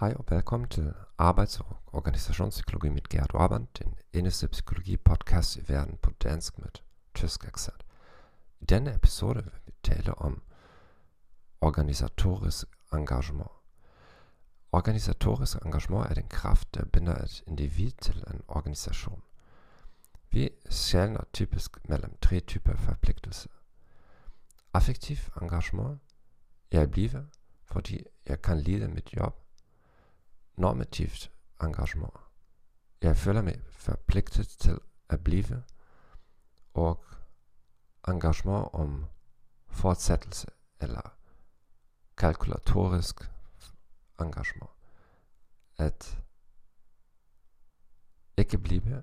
Hej og velkommen til Arbejds- og Organisationspsykologi med Gerd Orband, den eneste psykologi-podcast i verden på dansk med tysk accent. I denne episode vil vi tale om organisatorisk engagement. Organisatorisk engagement er den kraft, der binder et individ til en organisation. Vi skelner typisk mellem tre typer forpligtelser. Affektiv engagement. Jeg bliver, fordi jeg kan lide mit job normativt engagement. Jeg føler mig forpligtet til at blive, og engagement om fortsættelse eller kalkulatorisk engagement. At ikke blive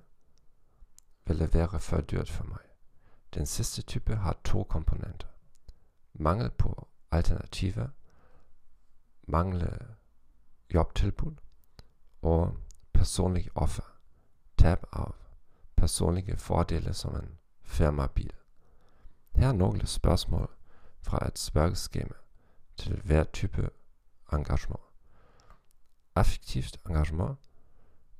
ville være for dyrt for mig. Den sidste type har to komponenter. Mangel på alternativer, mangle jobtilbud og personlig offer, tab af personlige fordele som en firmabil. Her er nogle spørgsmål fra et spørgeskema til hver type engagement. Affektivt engagement.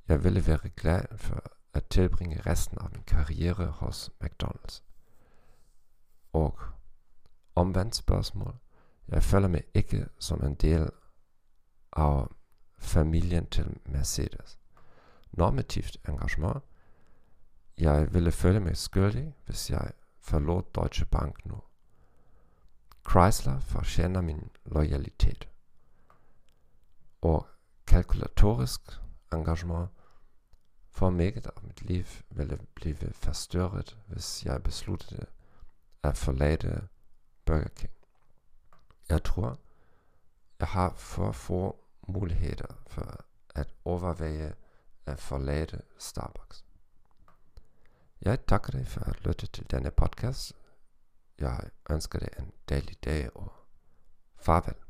Jeg ville være glad for at tilbringe resten af min karriere hos McDonald's. Og omvendt spørgsmål. Jeg føler mig ikke som en del af familien til Mercedes. Normativt engagement. Jeg ville føle mig skyldig, hvis jeg forlod Deutsche Bank nu. Chrysler fortjener min loyalitet. Og kalkulatorisk engagement for meget af mit liv ville blive forstørret, hvis jeg besluttede at forlade Burger King. Jeg tror, jeg har for få muligheder for at overveje at forlade Starbucks. Jeg takker dig for at lytte til denne podcast. Jeg ønsker dig en dejlig dag og farvel.